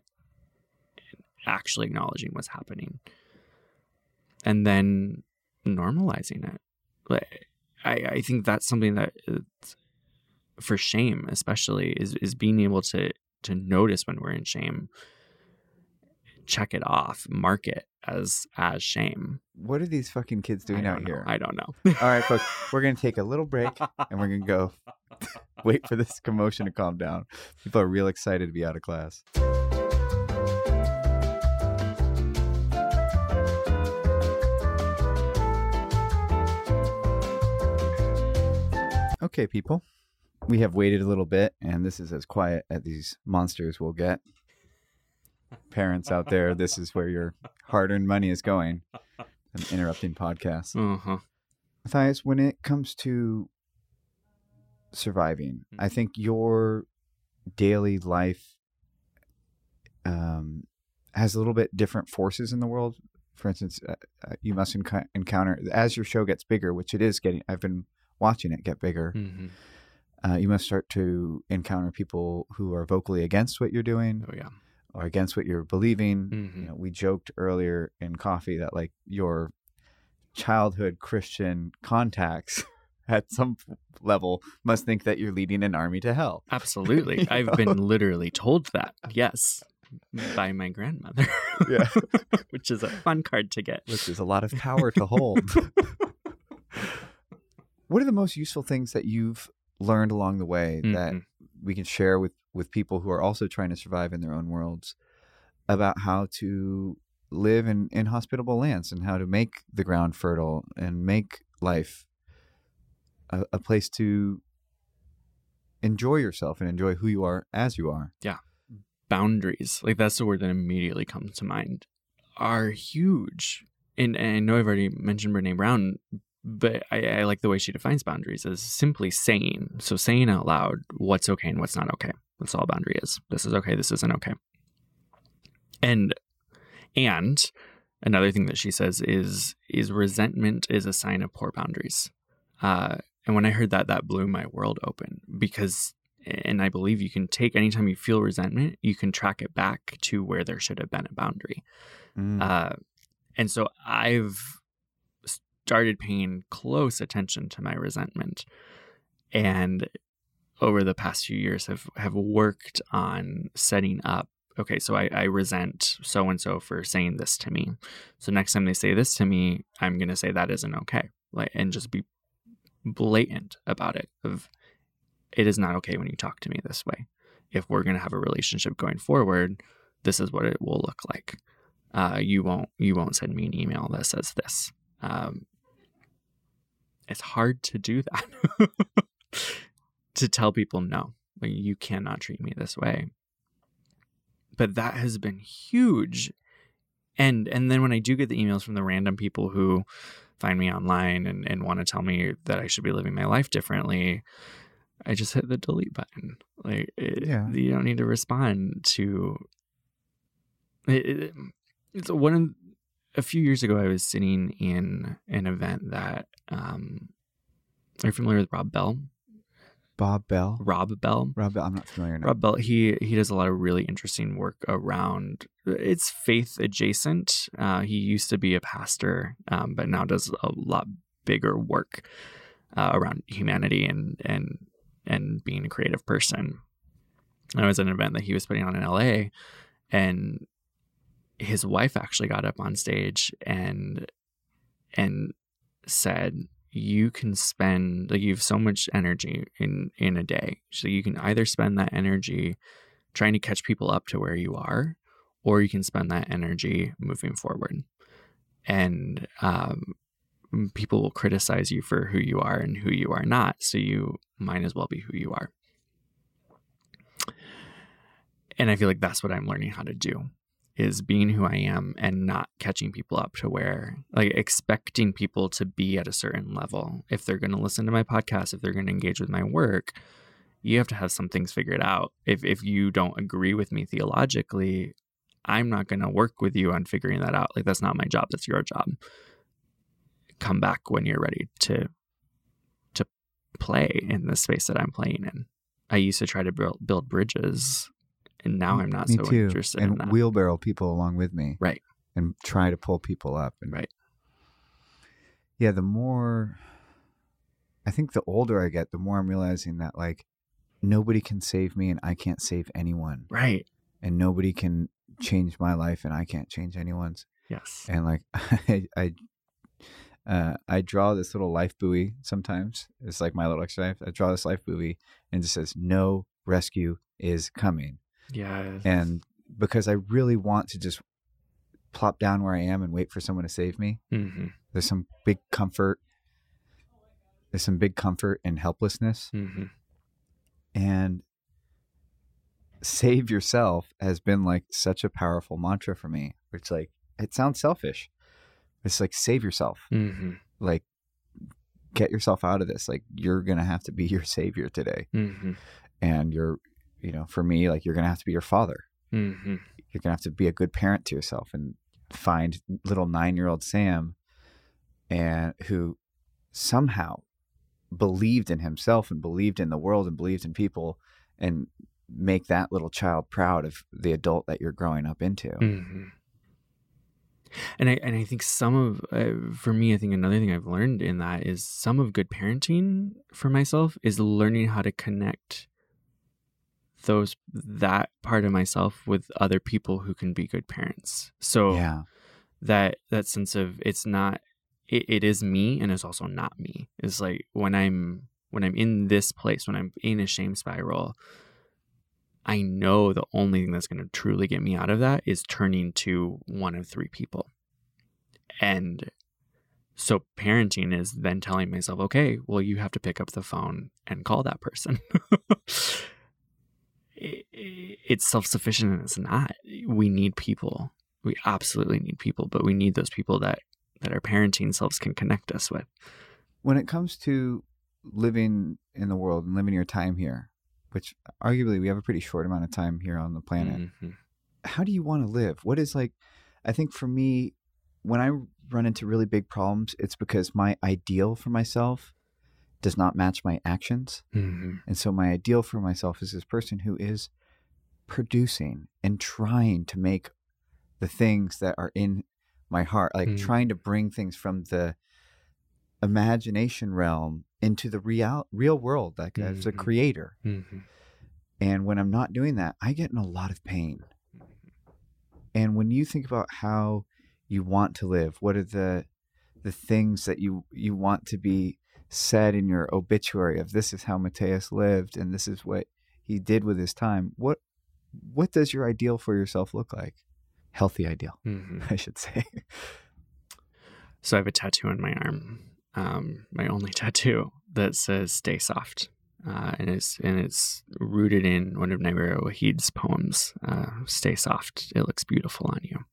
and actually acknowledging what's happening. And then normalizing it. Like I, I think that's something that uh, for shame especially is is being able to to notice when we're in shame check it off mark it as as shame What are these fucking kids doing out know. here? i don't know All right, folks, we're going to take a little break and we're going to go wait for this commotion to calm down. People are real excited to be out of class. Okay, people, we have waited a little bit, and this is as quiet as these monsters will get. Parents out there, this is where your hard earned money is going. I'm interrupting podcasts. uh-huh Matthias, when it comes to surviving, I Mhm. think your daily life um, has a little bit different forces in the world. For instance, uh, uh, you must enc- encounter as your show gets bigger, which it is getting. I've been watching it get bigger. hmm Uh, you must start to encounter people who are vocally against what you're doing oh yeah or against what you're believing. Mhm. You know, we joked earlier in coffee that like your childhood Christian contacts at some level must think that you're leading an army to hell. absolutely i've know? been literally told that yes by my grandmother Yeah. which is a fun card to get Which is a lot of power to hold. what are the most useful things that you've learned along the way that Mhm. we can share with with people who are also trying to survive in their own worlds about how to live in inhospitable lands and how to make the ground fertile and make life a, a place to enjoy yourself and enjoy who you are as you are. Yeah. Boundaries like that's the word that immediately comes to mind are huge and, and i know i've already mentioned brene brown but I, I like the way she defines boundaries as simply saying so saying out loud what's okay and what's not okay that's all a boundary is this is okay this isn't okay and and another thing that she says is is resentment is a sign of poor boundaries uh, and when i heard that that blew my world open because and I believe you can take anytime you feel resentment, you can track it back to where there should have been a boundary. Mm. Uh, and so I've started paying close attention to my resentment, and over the past few years have have worked on setting up. Okay, so I, I resent so and so for saying this to me. So next time they say this to me, I'm gonna say that isn't okay, like, and just be blatant about it. Of it is not okay when you talk to me this way. If we're going to have a relationship going forward, this is what it will look like. Uh, you won't you won't send me an email that says this. Um, it's hard to do that to tell people no, like you cannot treat me this way. But that has been huge, and and then when I do get the emails from the random people who find me online and, and want to tell me that I should be living my life differently, I just hit the delete button. Like, it, Yeah. you don't need to respond to. It, it, it's one of a few years ago. I was sitting in an event that. Um, are you familiar with Rob Bell? Bob Bell. Rob Bell. Rob Bell. I'm not familiar. No. Rob Bell. He he does a lot of really interesting work around. It's faith adjacent. Uh, he used to be a pastor, um, but now does a lot bigger work uh, around humanity and and and being a creative person. I was at an event that he was putting on in LA, and his wife actually got up on stage and and said, "You can spend like you have so much energy in in a day, so you can either spend that energy trying to catch people up to where you are, or you can spend that energy moving forward." And um, people will criticize you for who you are and who you are not. So you might as well be who you are. And I feel like that's what I'm learning how to do is being who I am and not catching people up to where like expecting people to be at a certain level. If they're going to listen to my podcast, if they're going to engage with my work, you have to have some things figured out. If if you don't agree with me theologically, I'm not going to work with you on figuring that out. Like that's not my job. That's your job. Come back when you're ready to to play in the space that I'm playing in. I used to try to build, build bridges, and now I'm not me so too. interested and in wheelbarrow people along with me. Right. And try to pull people up. And Right. Yeah, the more I think the older I get, the more I'm realizing that like nobody can save me and I can't save anyone. right. And nobody can change my life and I can't change anyone's. Yes. And like I I uh, I draw this little life buoy sometimes. It's like my little exercise. I draw this life buoy and it says, No rescue is coming. Yeah. And because I really want to just plop down where I am and wait for someone to save me, hmm there's some big comfort. There's some big comfort in helplessness. hmm And save yourself has been like such a powerful mantra for me. It's like, it sounds selfish. It's like, save yourself. hmm Like, get yourself out of this. Like, you're going to have to be your savior today. hmm And you're, you know, for me, like, you're going to have to be your father. hmm you're gonna have to be a good parent to yourself and find little nine year old Sam and who somehow believed in himself and believed in the world and believed in people and make that little child proud of the adult that you're growing up into. hmm And I and I think some of uh, for me, I think another thing I've learned in that is some of good parenting for myself is learning how to connect those that part of myself with other people who can be good parents. So Yeah. that that sense of it's not it, it is me and it's also not me. It's like when I'm when I'm in this place, when I'm in a shame spiral, I know the only thing that's going to truly get me out of that is turning to one of three people. And so parenting is then telling myself, okay, well, you have to pick up the phone and call that person. It- it- it's self sufficient and it's not. We need people. We absolutely need people, but we need those people that, that our parenting selves can connect us with. When it comes to living in the world and living your time here, which arguably we have a pretty short amount of time here on the planet, Mhm. how do you want to live? What is like, I think for me, when I run into really big problems, it's because my ideal for myself does not match my actions. Mhm. And so my ideal for myself is this person who is producing and trying to make the things that are in my heart, like Mm. trying to bring things from the imagination realm into the real real world, like as a Mhm. creator. Mhm. And when I'm not doing that, I get in a lot of pain. And when you think about how you want to live, what are the the things that you you want to be said in your obituary of this is how Matthias lived and this is what he did with his time. What what does your ideal for yourself look like? Healthy ideal, Mhm. I should say. So I have a tattoo on my arm, um, my only tattoo that says "Stay soft," uh, and it's and it's rooted in one of Nayyirah Waheed's poems. Uh, "Stay soft; it looks beautiful on you."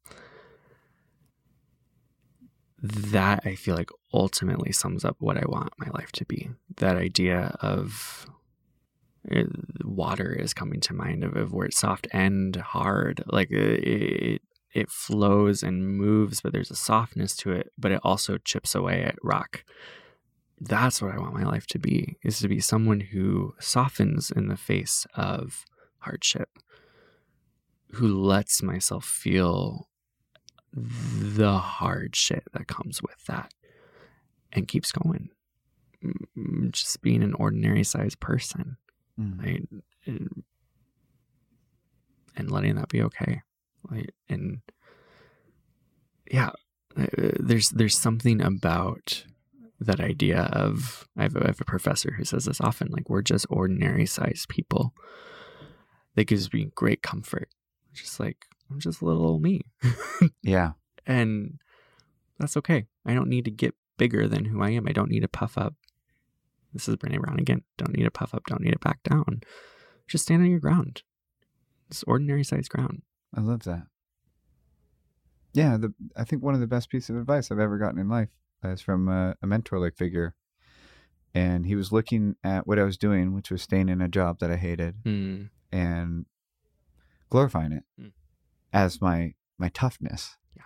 That I feel like ultimately sums up what I want my life to be. That idea of uh, water is coming to mind of, of where it's soft and hard, like it, it it flows and moves, but there's a softness to it, but it also chips away at rock. That's what I want my life to be, is to be someone who softens in the face of hardship, who lets myself feel the hard shit that comes with that and keeps going. Mm, Just being an ordinary sized person Mm. right? And, and letting that be okay. Like, and yeah, uh, there's there's something about that idea of I have, a, I have a professor who says this often. Like we're just ordinary sized people. That gives me great comfort. Just like I'm just little old me, Yeah. and that's okay. I don't need to get bigger than who I am. I don't need to puff up. This is Brene Brown again. Don't need to puff up. Don't need to back down. Just stand on your ground. It's ordinary sized ground. I love that. Yeah, the I think one of the best pieces of advice I've ever gotten in life is from a, a mentor like figure, and he was looking at what I was doing, which was staying in a job that I hated Mm. and glorifying it Mm. As my my toughness. Yeah.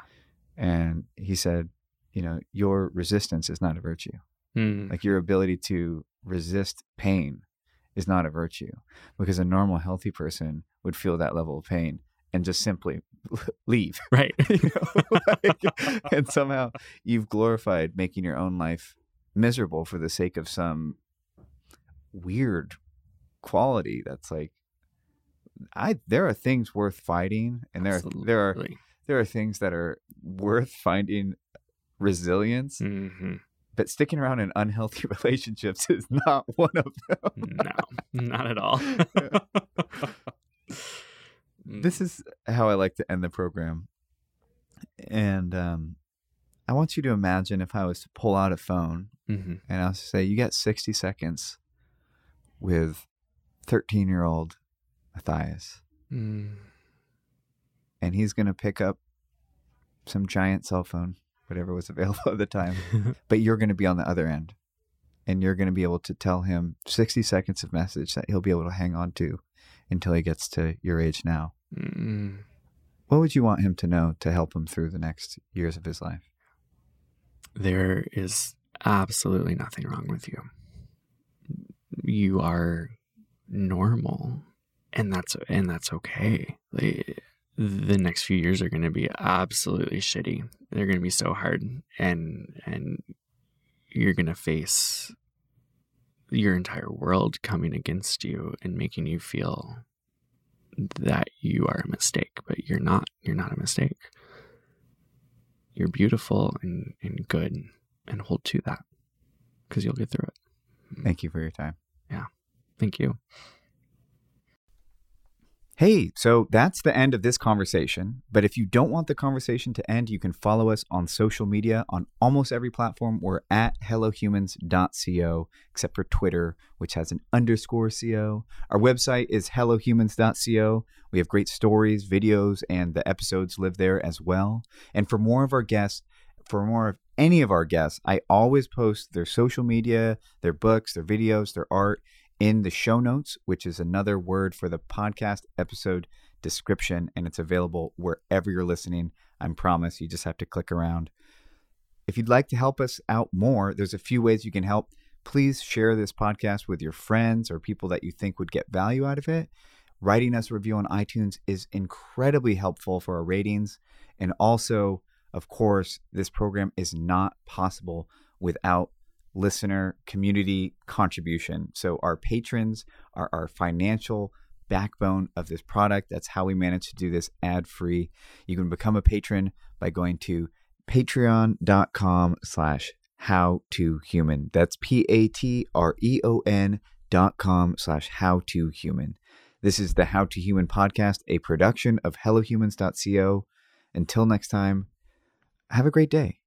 And he said, you know, your resistance is not a virtue. Mm. Like your ability to resist pain is not a virtue because a normal healthy person would feel that level of pain and just simply leave. right. you know? Like, and somehow you've glorified making your own life miserable for the sake of some weird quality that's like I there are things worth fighting and there are, there are there are things that are worth finding resilience Mhm. but sticking around in unhealthy relationships is not one of them No, not at all. this is how I like to end the program. And um, I want you to imagine if I was to pull out a phone Mhm. and I was to say, You got 60 seconds with 13 year old Matthias. Mm. And he's going to pick up some giant cell phone, whatever was available at the time. But you're going to be on the other end. And you're going to be able to tell him 60 seconds of message that he'll be able to hang on to until he gets to your age now. Mm. What would you want him to know to help him through the next years of his life? There is absolutely nothing wrong with you. You are normal, and that's and that's okay. Like, the next few years are going to be absolutely shitty. They're going to be so hard, and and you're going to face your entire world coming against you and making you feel that you are a mistake, but you're not. You're not a mistake. You're beautiful and, and good, and hold to that because you'll get through it. Thank you for your time. Yeah. Thank you. Hey, so that's the end of this conversation. But if you don't want the conversation to end, you can follow us on social media on almost every platform. We're at hellohumans.co, except for Twitter, which has an underscore co. Our website is hellohumans.co. We have great stories, videos, and the episodes live there as well. And for more of our guests, for more of any of our guests, I always post their social media, their books, their videos, their art in the show notes, which is another word for the podcast episode description, and it's available wherever you're listening. I promise you just have to click around. If you'd like to help us out more, there's a few ways you can help. Please share this podcast with your friends or people that you think would get value out of it. Writing us a review on iTunes is incredibly helpful for our ratings. And also, of course, this program is not possible without listener community contribution. So our patrons are our financial backbone of this product. That's how we manage to do this ad free. You can become a patron by going to patreon.com slash how to human. That's P A T R E O N dot com slash how to human. This is the How to Human podcast, a production of hellohumans.co. Until next time, have a great day.